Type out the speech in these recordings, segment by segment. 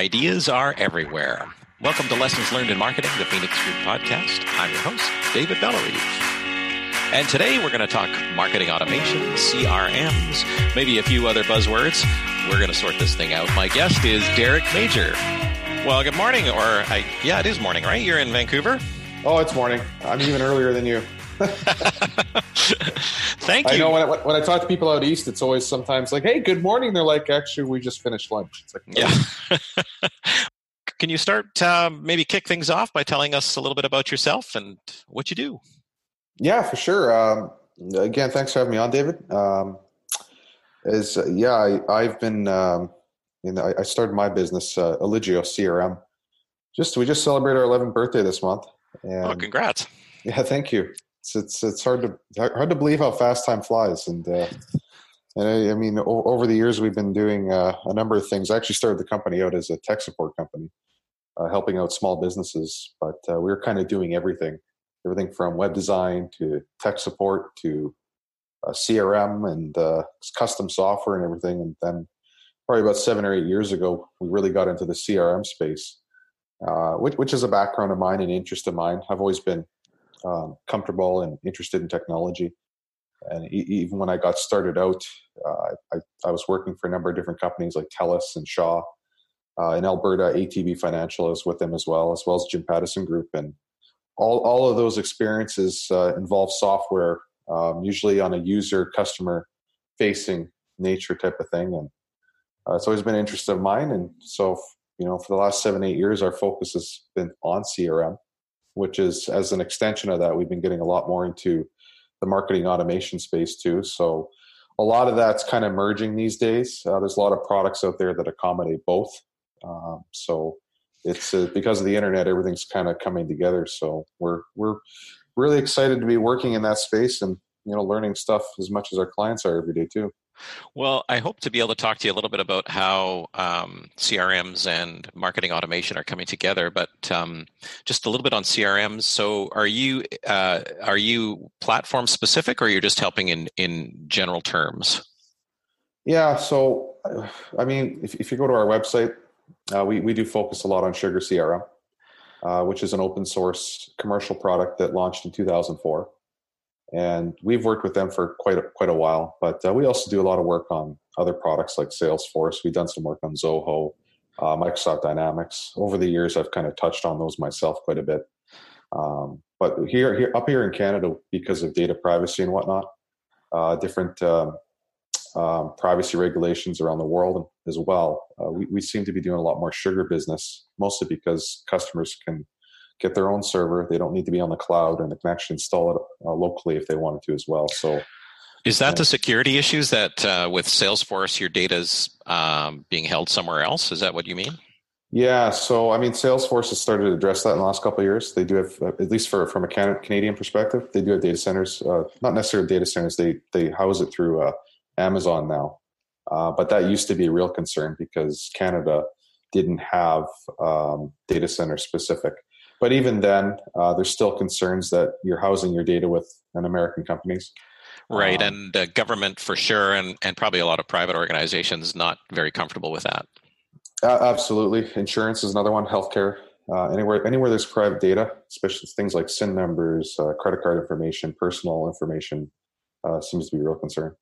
ideas are everywhere. Welcome to Lessons Learned in Marketing, the Phoenix Group podcast. I'm your host, David Bellerive. And today we're going to talk marketing automation, CRMs, maybe a few other buzzwords. We're going to sort this thing out. My guest is Derek Major. Well, good morning, or I, yeah, it is morning, right? You're in Vancouver? Oh, it's morning. I'm even earlier than you. Thank you. I know when I, when I talk to people out east, it's always sometimes like, "Hey, good morning." They're like, "Actually, we just finished lunch." It's like, yeah. Can you start uh, maybe kick things off by telling us a little bit about yourself and what you do? Yeah, for sure. Um, again, thanks for having me on, David. Um, is uh, yeah, I, have been. Um, you know, I, I started my business, uh, Eligeo CRM. Just we just celebrated our 11th birthday this month. And, oh, congrats! Yeah, thank you it's it's it's hard to hard to believe how fast time flies, and uh, and I, I mean o- over the years we've been doing uh, a number of things. I actually started the company out as a tech support company, uh, helping out small businesses, but uh, we were kind of doing everything, everything from web design to tech support to uh, CRM and uh, custom software and everything, and then probably about seven or eight years ago, we really got into the CRM space, which, which is a background of mine and interest of mine. I've always been um, comfortable and interested in technology. And e- even when I got started out, uh, I, I, was working for a number of different companies like TELUS and Shaw. Uh, in Alberta, ATB Financial is with them as well, as well as Jim Pattison Group. And all, all of those experiences uh, involve software, um, usually on a user customer facing nature type of thing. And uh, it's always been an interest of mine. And so, you know, for the last seven, eight years, our focus has been on CRM which is as an extension of that, we've been getting a lot more into the marketing automation space too. So a lot of that's kind of merging these days. Uh, there's a lot of products out there that accommodate both. Um, so it's uh, because of the internet, everything's kind of coming together. So we're we're really excited to be working in that space and you know learning stuff as much as our clients are every day too. Well, I hope to be able to talk to you a little bit about how um, CRMs and marketing automation are coming together. But um, just a little bit on CRMs. So, are you uh, are you platform specific, or you're just helping in in general terms? Yeah. So, I mean, if, if you go to our website, uh, we we do focus a lot on Sugar CRM, uh, which is an open source commercial product that launched in 2004 and we've worked with them for quite a, quite a while. But uh, we also do a lot of work on other products like Salesforce. We've done some work on Zoho, uh, Microsoft Dynamics. Over the years, I've kind of touched on those myself quite a bit. Um, but here, here, up here in Canada, because of data privacy and whatnot, uh, different um, um, privacy regulations around the world as well, uh, we, we seem to be doing a lot more sugar business, mostly because customers can get their own server. They don't need to be on the cloud, and they can actually install it uh, locally if they wanted to as well. So, is that the security issues that uh, with Salesforce your data's um, being held somewhere else? Is that what you mean? Yeah, so I mean, Salesforce has started to address that in the last couple of years. They do have, uh, at least for from a Canadian perspective, they do have data centers. Uh, not necessarily data centers; they they house it through uh, Amazon now. Uh, but that used to be a real concern because Canada didn't have um, data center specific. But even then, uh, there's still concerns that you're housing your data with an American companies. Right, um, and the government for sure, and, and probably a lot of private organizations not very comfortable with that. Uh, absolutely, insurance is another one. Healthcare, uh, anywhere anywhere there's private data, especially things like SIN numbers, uh, credit card information, personal information, uh, seems to be a real concern.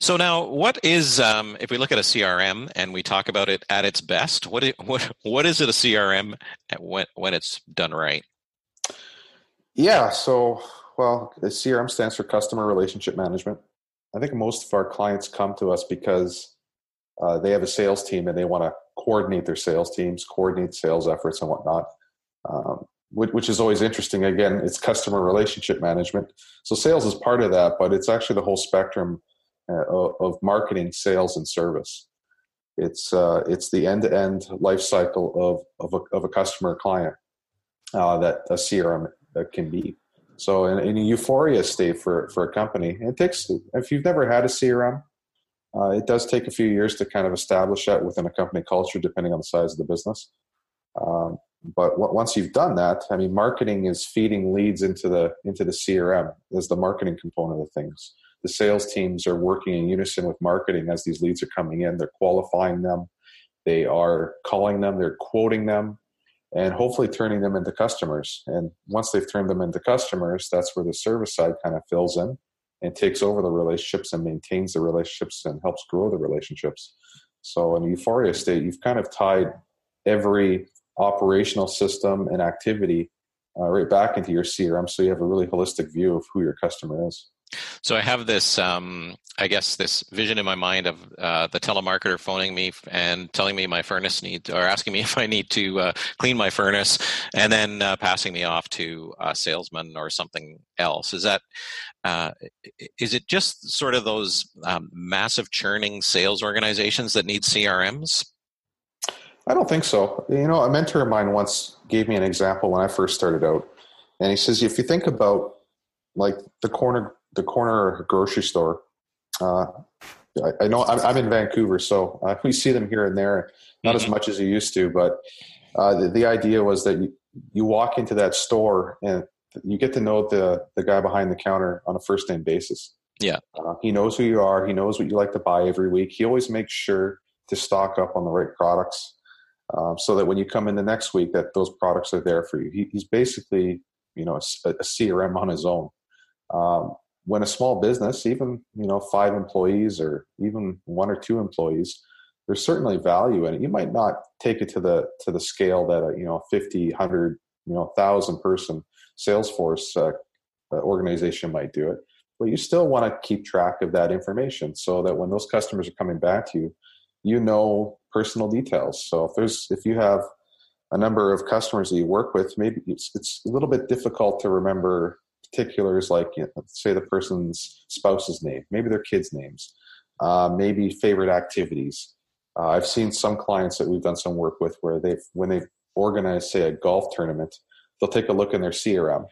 So now, what is um, if we look at a CRM and we talk about it at its best? What what what is it a CRM when when it's done right? Yeah. So, well, the CRM stands for Customer Relationship Management. I think most of our clients come to us because uh, they have a sales team and they want to coordinate their sales teams, coordinate sales efforts, and whatnot. Um, which is always interesting. Again, it's customer relationship management. So sales is part of that, but it's actually the whole spectrum of marketing, sales, and service. It's uh, it's the end to end life cycle of of a, of a customer client uh, that a CRM can be. So in, in, a euphoria state for for a company, it takes if you've never had a CRM, uh, it does take a few years to kind of establish that within a company culture, depending on the size of the business. Um, but once you've done that, I mean, marketing is feeding leads into the into the CRM as the marketing component of things the sales teams are working in unison with marketing as these leads are coming in. They're qualifying them. they are calling them, they're quoting them, and hopefully turning them into customers. And once they've turned them into customers, that's where the service side kind of fills in and takes over the relationships and maintains the relationships and helps grow the relationships. So in Euphoria state, you've kind of tied every operational system and activity uh, right back into your CRM, so you have a really holistic view of who your customer is. So I have this, um, I guess, this vision in my mind of uh, the telemarketer phoning me and telling me my furnace needs, or asking me if I need to uh, clean my furnace, and then uh, passing me off to a salesman or something else. Is that, uh, is it just sort of those um, massive churning sales organizations that need CRMs? I don't think so. You know, a mentor of mine once gave me an example when I first started out, and he says, if you think about like the corner the corner grocery store. Uh, I, I, know I'm, I'm, in Vancouver, so uh, we see them here and there, not mm-hmm. as much as you used to. But uh, the, the, idea was that you, you walk into that store and you get to know the the guy behind the counter on a first name basis. Yeah, uh, he knows who you are. He knows what you like to buy every week. He always makes sure to stock up on the right products, um, so that when you come in the next week, that those products are there for you. He, he's basically you know a, a CRM on his own. Um, when a small business, even you know five employees or even one or two employees, there's certainly value in it. You might not take it to the to the scale that a you know 50, 100, you know, thousand person Salesforce uh, uh, organization might do it, but you still want to keep track of that information so that when those customers are coming back to you, you know personal details. So if there's if you have a number of customers that you work with, maybe it's, it's a little bit difficult to remember particulars like you know, say the person's spouse's name maybe their kids names uh, maybe favorite activities. Uh, i've seen some clients that we've done some work with where they've when they've organized say a golf tournament they'll take a look in their crm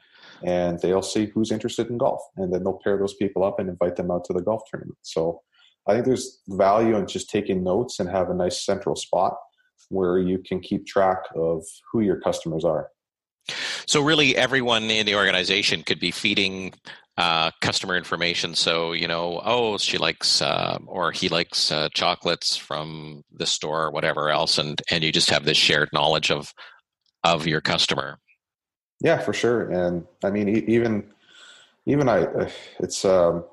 and they'll see who's interested in golf and then they'll pair those people up and invite them out to the golf tournament. So i think there's value in just taking notes and have a nice central spot where you can keep track of who your customers are so really, everyone in the organization could be feeding uh, customer information. So you know, oh, she likes uh, or he likes uh, chocolates from the store or whatever else, and and you just have this shared knowledge of of your customer. Yeah, for sure. And I mean, even even I, uh, it's um,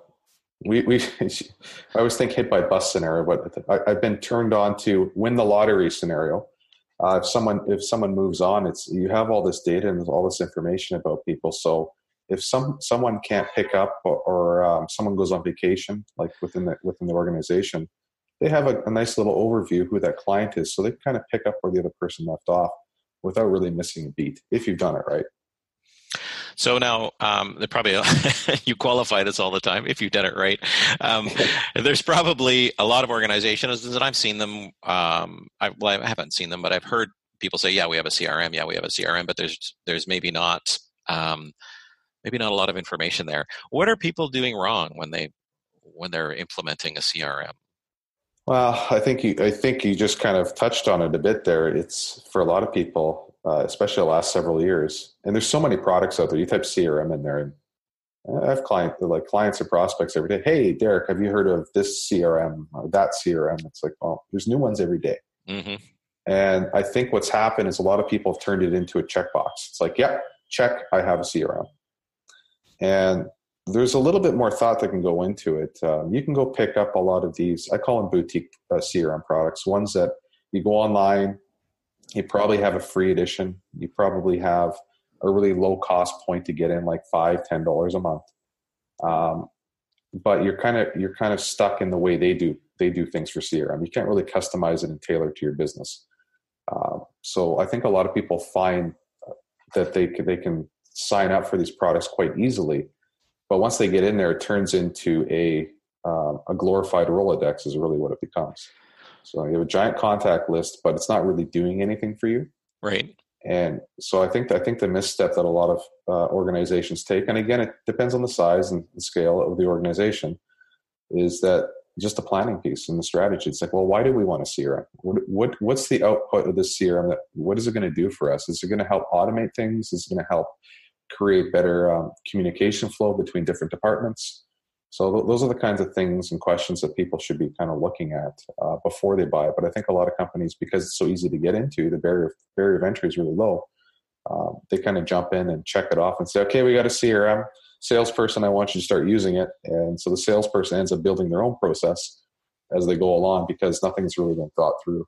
we we I always think hit by bus scenario, but I, I've been turned on to win the lottery scenario uh, if someone if someone moves on it's you have all this data and all this information about people. So if some someone can't pick up or, or um, someone goes on vacation like within the within the organization they have a, a, nice little overview who that client is. So they kind of pick up where the other person left off without really missing a beat if you've done it right so now, um, probably you qualify this all the time if you've done it right. Um, there's probably a lot of organizations, and I've seen them. Um, I, well, I haven't seen them, but I've heard people say, "Yeah, we have a CRM. Yeah, we have a CRM," but there's there's maybe not um, maybe not a lot of information there. What are people doing wrong when they when they're implementing a CRM? Well, I think you I think you just kind of touched on it a bit there. It's for a lot of people uh, especially the last several years. And there's so many products out there. You type CRM in there, and I have clients like clients or prospects every day. Hey, Derek, have you heard of this CRM or that CRM? It's like, well, there's new ones every day. Mm-hmm. And I think what's happened is a lot of people have turned it into a checkbox. It's like, yep, yeah, check, I have a CRM. And there's a little bit more thought that can go into it. Um, you can go pick up a lot of these. I call them boutique uh, CRM products. Ones that you go online, you probably have a free edition. You probably have a really low cost point to get in, like five, ten dollars a month. Um, but you're kind of you're kind of stuck in the way they do they do things for CRM. You can't really customize it and tailor to your business. Uh, so I think a lot of people find that they can, they can sign up for these products quite easily, but once they get in there, it turns into a um, a glorified Rolodex is really what it becomes. So you have a giant contact list, but it's not really doing anything for you. Right. And so I think I think the misstep that a lot of uh, organizations take, and again, it depends on the size and the scale of the organization, is that just the planning piece and the strategy. It's like, well, why do we want a CRM? What, what what's the output of this CRM? That what is it going to do for us? Is it going to help automate things? Is it going to help create better um, communication flow between different departments? So th- those are the kinds of things and questions that people should be kind of looking at uh, before they buy. It. But I think a lot of companies, because it's so easy to get into, the barrier barrier of entry is really low. Um, they kind of jump in and check it off and say, "Okay, we got a CRM salesperson. I want you to start using it." And so the salesperson ends up building their own process as they go along because nothing's really been thought through.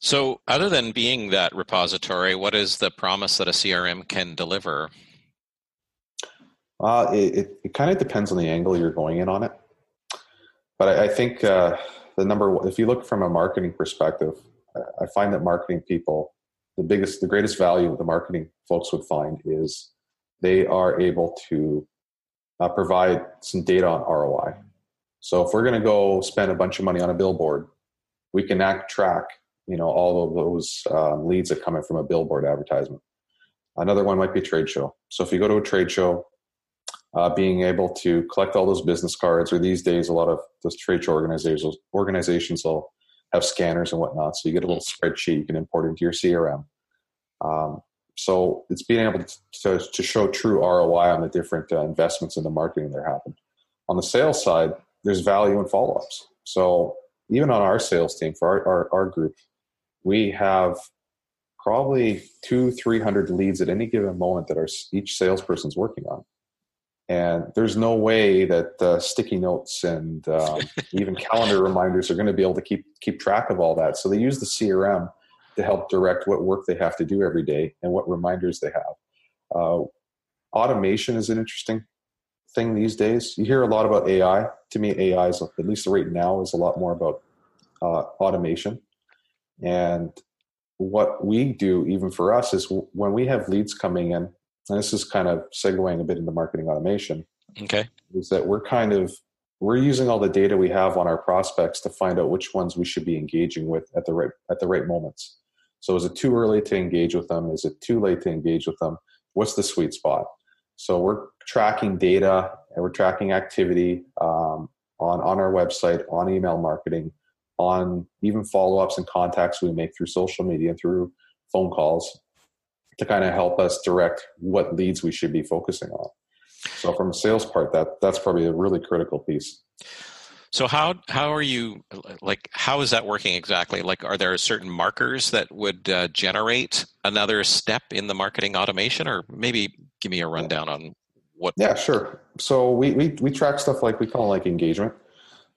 So, other than being that repository, what is the promise that a CRM can deliver? Uh, it, it, it kind of depends on the angle you're going in on it. But I, I think uh, the number, one, if you look from a marketing perspective, I find that marketing people, the biggest, the greatest value the marketing folks would find is they are able to uh, provide some data on ROI. So if we're going to go spend a bunch of money on a billboard, we can act track, you know, all of those um, leads that come in from a billboard advertisement. Another one might be a trade show. So if you go to a trade show, uh, being able to collect all those business cards, or these days, a lot of those trade show organizations organizations will have scanners and whatnot. So you get a little spreadsheet you can import into your CRM. Um, so it's being able to, to, to, show true ROI on the different uh, investments in the marketing that happen. On the sales side, there's value in follow ups. So even on our sales team for our, our, our group, we have probably two, 300 leads at any given moment that our, each salesperson's working on and there's no way that uh, sticky notes and um, even calendar reminders are going to be able to keep keep track of all that. So they use the crm to help direct what work they have to do every day and what reminders they have. Uh, automation is an interesting thing these days. You hear a lot about ai to me ai is at least right now is a lot more about uh, automation. And what we do even for us is when we have leads coming in and this is kind of segueing a bit into marketing automation. Okay. Is that we're kind of we're using all the data we have on our prospects to find out which ones we should be engaging with at the right at the right moments. So is it too early to engage with them? Is it too late to engage with them? What's the sweet spot? So we're tracking data and we're tracking activity um, on on our website, on email marketing, on even follow ups and contacts we make through social media, through phone calls, to kind of help us direct what leads we should be focusing on. So from a sales part, that that's probably a really critical piece. So how how are you like how is that working exactly? Like are there certain markers that would uh, generate another step in the marketing automation or maybe give me a rundown on what Yeah, sure. So we we we track stuff like we call like engagement.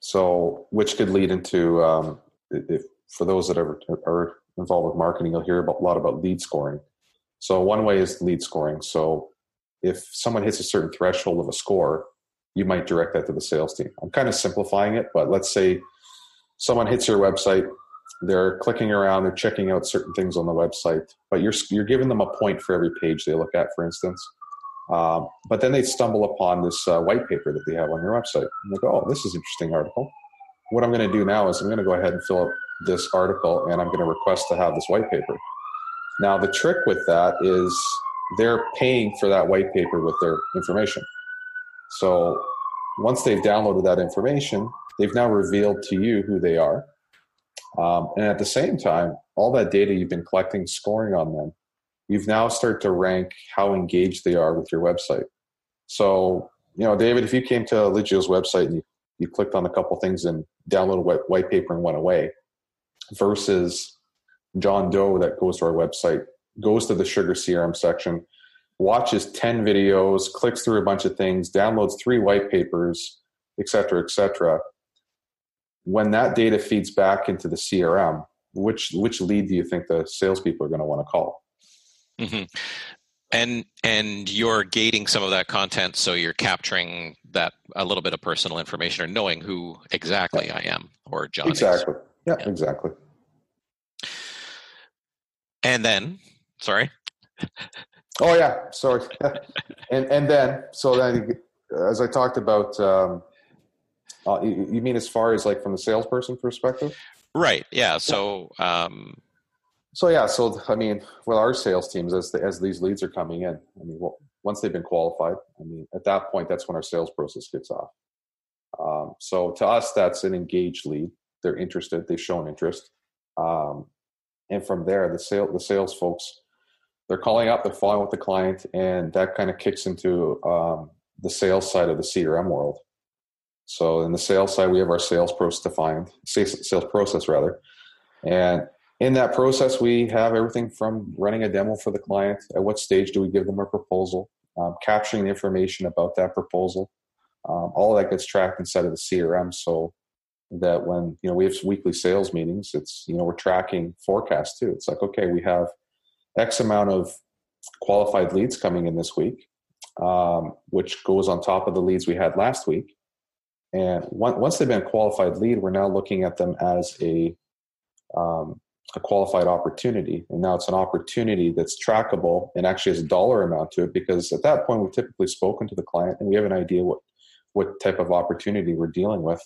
So which could lead into um, if for those that are, are involved with marketing, you'll hear about, a lot about lead scoring. So one way is lead scoring. So if someone hits a certain threshold of a score, you might direct that to the sales team. I'm kind of simplifying it, but let's say someone hits your website, they're clicking around, they're checking out certain things on the website, but you're you're giving them a point for every page they look at, for instance. Um, but then they stumble upon this uh, white paper that they have on your website. And they go, "Oh, this is an interesting article." What I'm going to do now is I'm going to go ahead and fill out this article, and I'm going to request to have this white paper. Now, the trick with that is they're paying for that white paper with their information. So once they've downloaded that information, they've now revealed to you who they are. Um, and at the same time, all that data you've been collecting, scoring on them, you've now started to rank how engaged they are with your website. So, you know, David, if you came to Legio's website and you, you clicked on a couple things and downloaded white, white paper and went away, versus John Doe that goes to our website, goes to the Sugar CRM section, watches 10 videos, clicks through a bunch of things, downloads three white papers, et cetera, et cetera. When that data feeds back into the CRM, which which lead do you think the salespeople are going to want to call? Mm-hmm. And and you're gating some of that content, so you're capturing that a little bit of personal information or knowing who exactly. I am or John. Exactly. Yeah, yeah, exactly. And then, sorry. Oh yeah, sorry. and and then, so then, as I talked about, um, uh, you, you, mean as far as like from the salesperson perspective? Right. Yeah. So. Um, so yeah. So I mean, with our sales teams, as the, as these leads are coming in, I mean, well, once they've been qualified, I mean, at that point, that's when our sales process gets off. Um, so to us, that's an engaged lead. They're interested. They've shown interest. Um, and from there the sale the sales folks they're calling up they're following with the client and that kind of kicks into um, the sales side of the CRM world. So in the sales side, we have our sales process defined, sales process rather, and in that process, we have everything from running a demo for the client. At what stage do we give them a proposal? Um, capturing the information about that proposal. Um, all that gets tracked inside of the CRM, so that when you know we have weekly sales meetings, it's you know we're tracking forecasts too. It's like okay, we have X amount of qualified leads coming in this week, um, which goes on top of the leads we had last week. And once they've been a qualified lead, we're now looking at them as a um, a qualified opportunity. And now it's an opportunity that's trackable and actually has a dollar amount to it because at that point we've typically spoken to the client and we have an idea what, what type of opportunity we're dealing with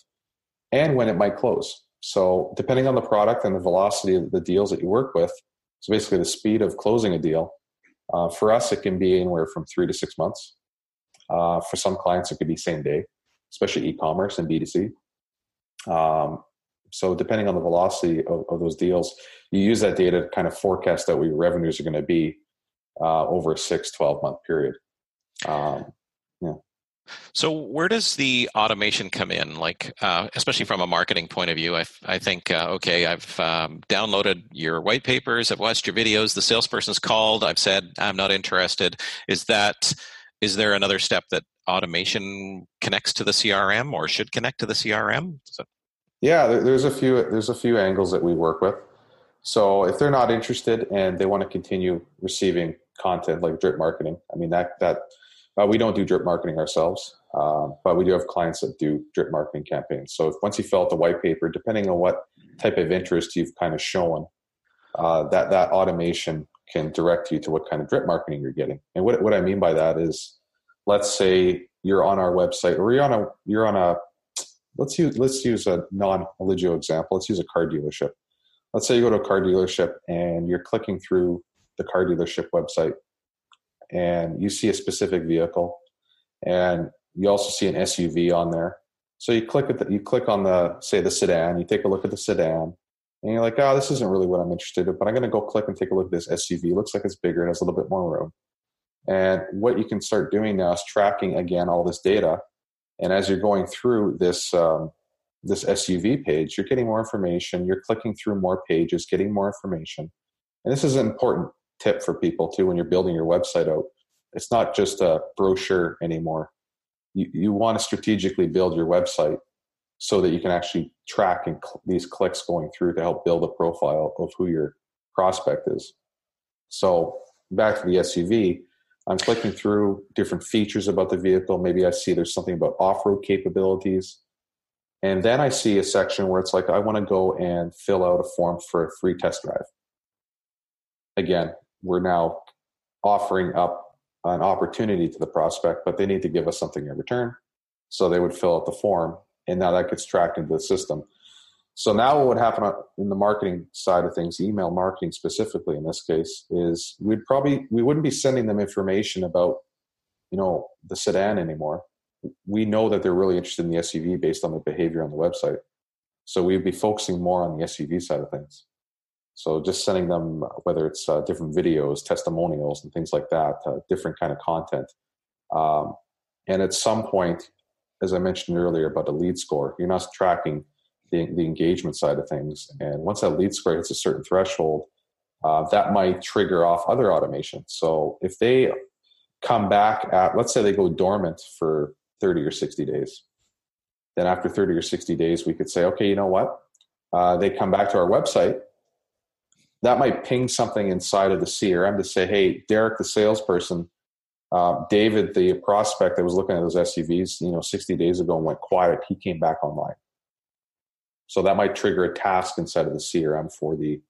and when it might close. So depending on the product and the velocity of the deals that you work with, so basically the speed of closing a deal, uh, for us it can be anywhere from three to six months. Uh, for some clients it could be same day, especially e-commerce and B2C. Um, so depending on the velocity of, of, those deals, you use that data to kind of forecast out what your revenues are going to be uh, over a six, 12 month period. Um. So where does the automation come in? Like, uh, especially from a marketing point of view, I, I think, uh, okay, I've um, downloaded your white papers, I've watched your videos, the salesperson's called, I've said I'm not interested. Is that is there another step that automation connects to the CRM or should connect to the CRM? Yeah, there's a few there's a few angles that we work with. So if they're not interested and they want to continue receiving content like drip marketing, I mean that that uh, we don't do drip marketing ourselves, uh, but we do have clients that do drip marketing campaigns. So if, once you fill out the white paper, depending on what type of interest you've kind of shown, uh, that that automation can direct you to what kind of drip marketing you're getting. And what what I mean by that is, let's say you're on our website or you're on a you're on a let's use let's use a non-Eligeo example. Let's use a car dealership. Let's say you go to a car dealership and you're clicking through the car dealership website and you see a specific vehicle and you also see an SUV on there. So you click at the, you click on the say the sedan, you take a look at the sedan, and you're like, oh, this isn't really what I'm interested in, but I'm going to go click and take a look at this SUV. It looks like it's bigger, and has a little bit more room. And what you can start doing now is tracking again all this data and as you're going through this um, this SUV page, you're getting more information. You're clicking through more pages, getting more information. And this is an important tip for people too when you're building your website out. It's not just a brochure anymore. You, you want to strategically build your website so that you can actually track and cl- these clicks going through to help build a profile of who your prospect is. So back to the SUV, I'm clicking through different features about the vehicle. Maybe I see there's something about off road capabilities. And then I see a section where it's like, I want to go and fill out a form for a free test drive. Again, we're now offering up an opportunity to the prospect, but they need to give us something in return. So they would fill out the form, and now that gets tracked into the system. So now what would happen in the marketing side of things, email marketing specifically in this case, is we'd probably we wouldn't be sending them information about, you know, the sedan anymore. We know that they're really interested in the SUV based on the behavior on the website. So we'd be focusing more on the SUV side of things. So just sending them whether it's uh, different videos, testimonials, and things like that, uh, different kind of content. Um, and at some point, as I mentioned earlier about the lead score, you're not tracking the, the engagement side of things. And once that lead score hits a certain threshold, uh, that might trigger off other automation. So if they come back at, let's say they go dormant for 30 or 60 days, then after 30 or 60 days, we could say, okay, you know what? Uh, they come back to our website. That might ping something inside of the CRM to say, hey, Derek, the salesperson, uh, David, the prospect that was looking at those SUVs, you know, 60 days ago and went quiet, he came back online. So that might trigger a task inside of the CRM for the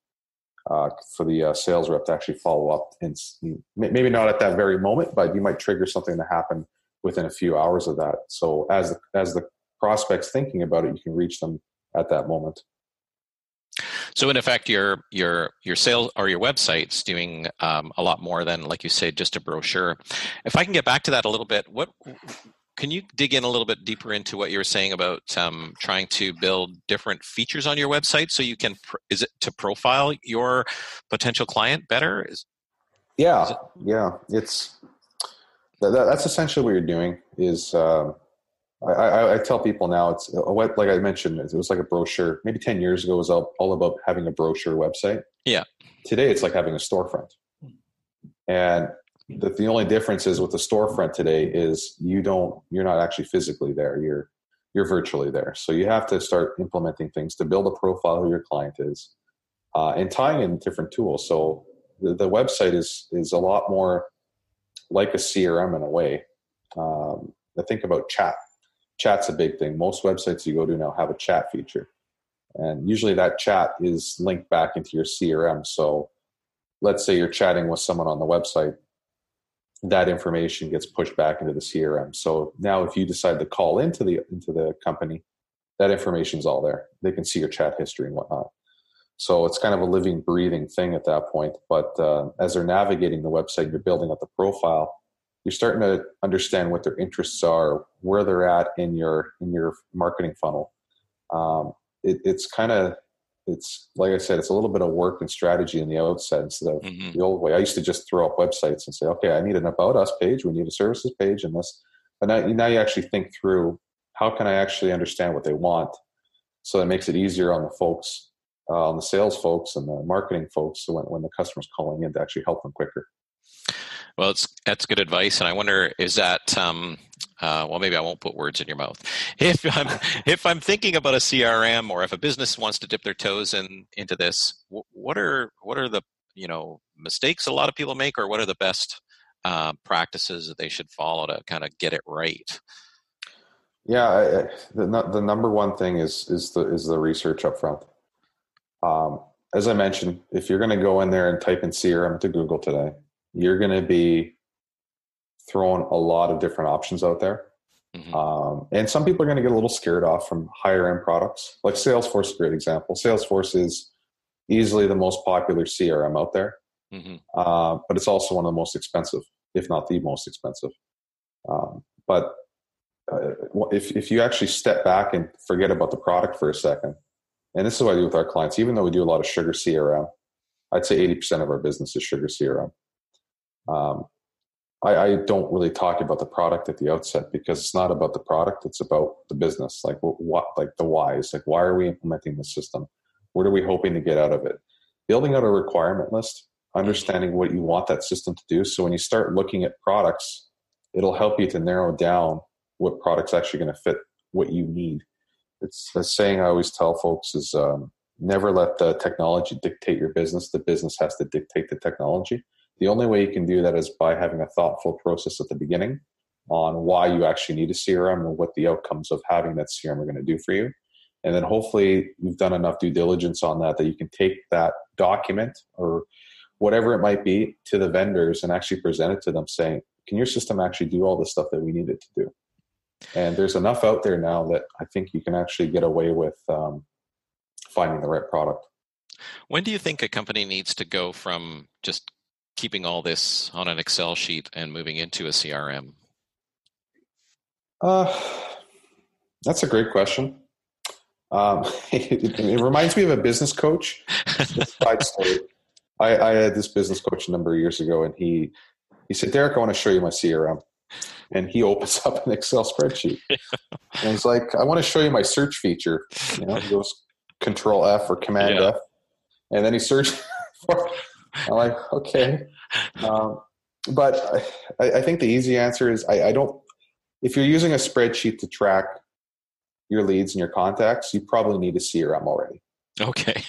uh, for the uh, sales rep to actually follow up, and maybe not at that very moment, but you might trigger something to happen within a few hours of that. So as the, as the prospects thinking about it, you can reach them at that moment. So in effect, your your your sales or your website's doing um, a lot more than, like you say, just a brochure. If I can get back to that a little bit, what can you dig in a little bit deeper into what you were saying about um, trying to build different features on your website so you can is it to profile your potential client better is, yeah is it? yeah it's that, that's essentially what you're doing. Is um, I, I, I, tell people now it's a web, like I mentioned, it was like a brochure. Maybe ten years ago, it was all, all about having a brochure website. Yeah. Today, it's like having a storefront, and the, the only difference is with the storefront today is you don't you're not actually physically there. You're you're virtually there. So you have to start implementing things to build a profile who your client is, uh, and tying in different tools. So the, the website is is a lot more like a CRM in a way. Um, I think about chat chat's a big thing. Most websites you go to now have a chat feature. And usually that chat is linked back into your CRM. So let's say you're chatting with someone on the website, that information gets pushed back into the CRM. So now if you decide to call into the into the company, that information's all there. They can see your chat history and whatnot. So it's kind of a living, breathing thing at that point. But uh, as they're navigating the website, you're building up the profile you're starting to understand what their interests are, where they're at in your in your marketing funnel. Um, it, it's kind of it's like I said, it's a little bit of work and strategy in the outset instead of mm-hmm. the old way. I used to just throw up websites and say, okay, I need an about us page, we need a services page, and this. But now, now you actually think through how can I actually understand what they want, so that makes it easier on the folks, uh, on the sales folks and the marketing folks, so when, when the customer's calling in to actually help them quicker. Well, it's that's good advice, and I wonder is that um, uh, well, maybe I won't put words in your mouth. If I'm if I'm thinking about a CRM, or if a business wants to dip their toes in into this, what are what are the you know mistakes a lot of people make, or what are the best uh, practices that they should follow to kind of get it right? Yeah, I, the the number one thing is is the is the research up front. Um, as I mentioned, if you're going to go in there and type in CRM to Google today, you're going to be throwing a lot of different options out there. Mm-hmm. Um, and some people are going to get a little scared off from higher end products. Like Salesforce is a great example. Salesforce is easily the most popular CRM out there, mm-hmm. uh, but it's also one of the most expensive, if not the most expensive. Um, but uh, if, if you actually step back and forget about the product for a second, and this is what I do with our clients, even though we do a lot of sugar CRM, I'd say 80% of our business is sugar CRM. Um, I, I, don't really talk about the product at the outset because it's not about the product; it's about the business. Like what, like the why whys. Like why are we implementing the system? What are we hoping to get out of it? Building out a requirement list, understanding what you want that system to do. So when you start looking at products, it'll help you to narrow down what product's actually going to fit what you need. It's the saying I always tell folks is um, never let the technology dictate your business. The business has to dictate the technology. The only way you can do that is by having a thoughtful process at the beginning on why you actually need a CRM and what the outcomes of having that CRM are going to do for you. And then hopefully you've done enough due diligence on that that you can take that document or whatever it might be to the vendors and actually present it to them saying, can your system actually do all the stuff that we need it to do? And there's enough out there now that I think you can actually get away with um, finding the right product. When do you think a company needs to go from just keeping all this on an Excel sheet and moving into a CRM? Uh, that's a great question. Um, it, it, reminds me of a business coach. Side story. I, I, had this business coach a number of years ago, and he he said, "Derek, I want to show you my CRM." And he opens up an Excel spreadsheet, and he's like, "I want to show you my search feature." You know, he goes Control F or Command yeah. F, and then he searches for I'm like, okay. Um, but I, I, think the easy answer is I, I, don't, if you're using a spreadsheet to track your leads and your contacts, you probably need a CRM already. Okay.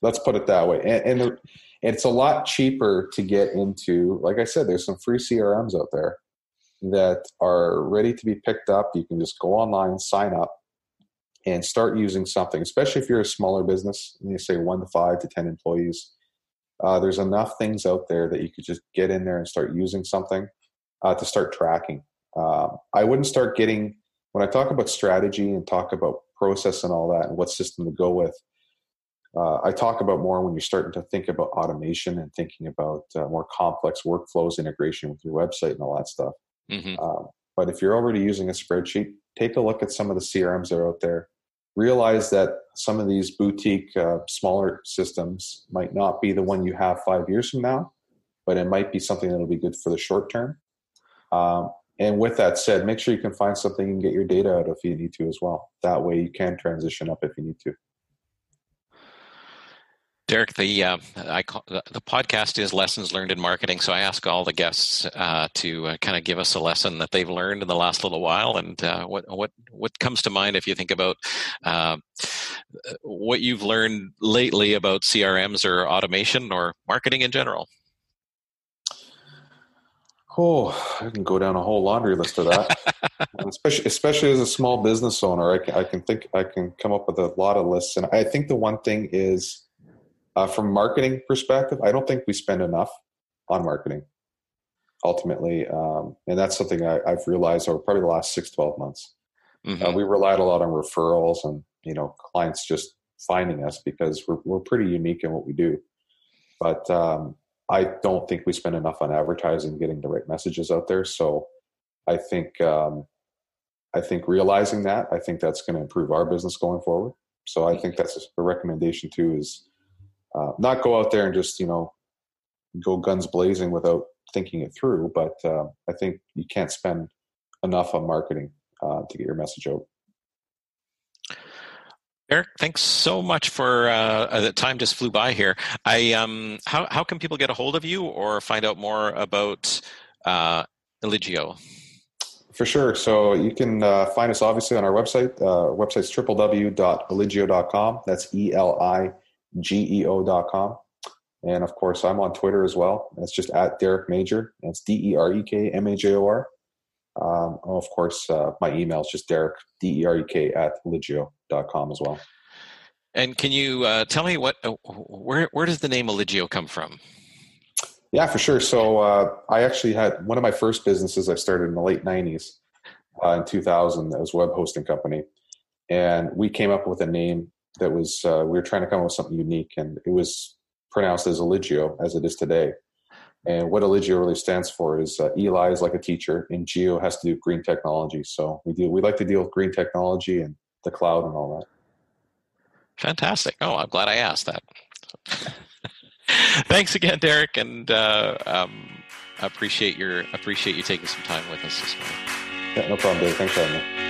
Let's put it that way. And, and, the, it's a lot cheaper to get into, like I said, there's some free CRMs out there that are ready to be picked up. You can just go online, sign up, and start using something, especially if you're a smaller business, and you say one to five to 10 employees uh, there's enough things out there that you could just get in there and start using something uh, to start tracking. Um, I wouldn't start getting when I talk about strategy and talk about process and all that and what system to go with. Uh, I talk about more when you're starting to think about automation and thinking about uh, more complex workflows, integration with your website, and all that stuff. Mm-hmm. Um, but if you're already using a spreadsheet, take a look at some of the CRMs that are out there realize that some of these boutique uh, smaller systems might not be the one you have five years from now but it might be something that'll be good for the short term Um, and with that said, make sure you can find something and get your data out if you need to as well. That way you can transition up if you need to. Derek, the uh, I call, the podcast is lessons learned in marketing. So I ask all the guests uh, to uh, kind of give us a lesson that they've learned in the last little while, and uh, what what what comes to mind if you think about uh, what you've learned lately about CRMs or automation or marketing in general. Oh, I can go down a whole laundry list of that. especially, especially as a small business owner, I can, I can think I can come up with a lot of lists. And I think the one thing is, uh, from marketing perspective, I don't think we spend enough on marketing. Ultimately, um, and that's something I, have realized over probably the last six, 12 months. Mm-hmm. Uh, we relied a lot on referrals and you know clients just finding us because we're we're pretty unique in what we do. But um, I don't think we spend enough on advertising, getting the right messages out there. So I think um, I think realizing that I think that's going to improve our business going forward. So I think that's a recommendation too is uh, not go out there and just you know go guns blazing without thinking it through. But uh, I think you can't spend enough on marketing uh, to get your message out. Eric, thanks so much for uh, uh, the time. Just flew by here. I um, how how can people get a hold of you or find out more about uh, Eligeo? For sure. So you can uh, find us obviously on our website. Uh, website's www.eligeo.com. That's E L I G E O.com. And of course, I'm on Twitter as well. It's just at Derek Major. That's D E R E K M A J O R. Um, oh, of course, uh, my email is just Derek, D E R E K, at eligeo.com as well. And can you uh, tell me what, uh, where, where does the name Eligeo come from? Yeah, for sure. So uh, I actually had one of my first businesses I started in the late 90s uh, in 2000. That was a web hosting company. And we came up with a name that was, uh, we were trying to come up with something unique. And it was pronounced as Eligeo as it is today. And what Eligeo really stands for is uh, Eli is like a teacher, and Geo has to do green technology. So we deal, we like to deal with green technology and the cloud and all that. Fantastic! Oh, I'm glad I asked that. Thanks again, Derek, and uh, um, appreciate your appreciate you taking some time with us this morning. Yeah, no problem, Dave. Thanks for having me.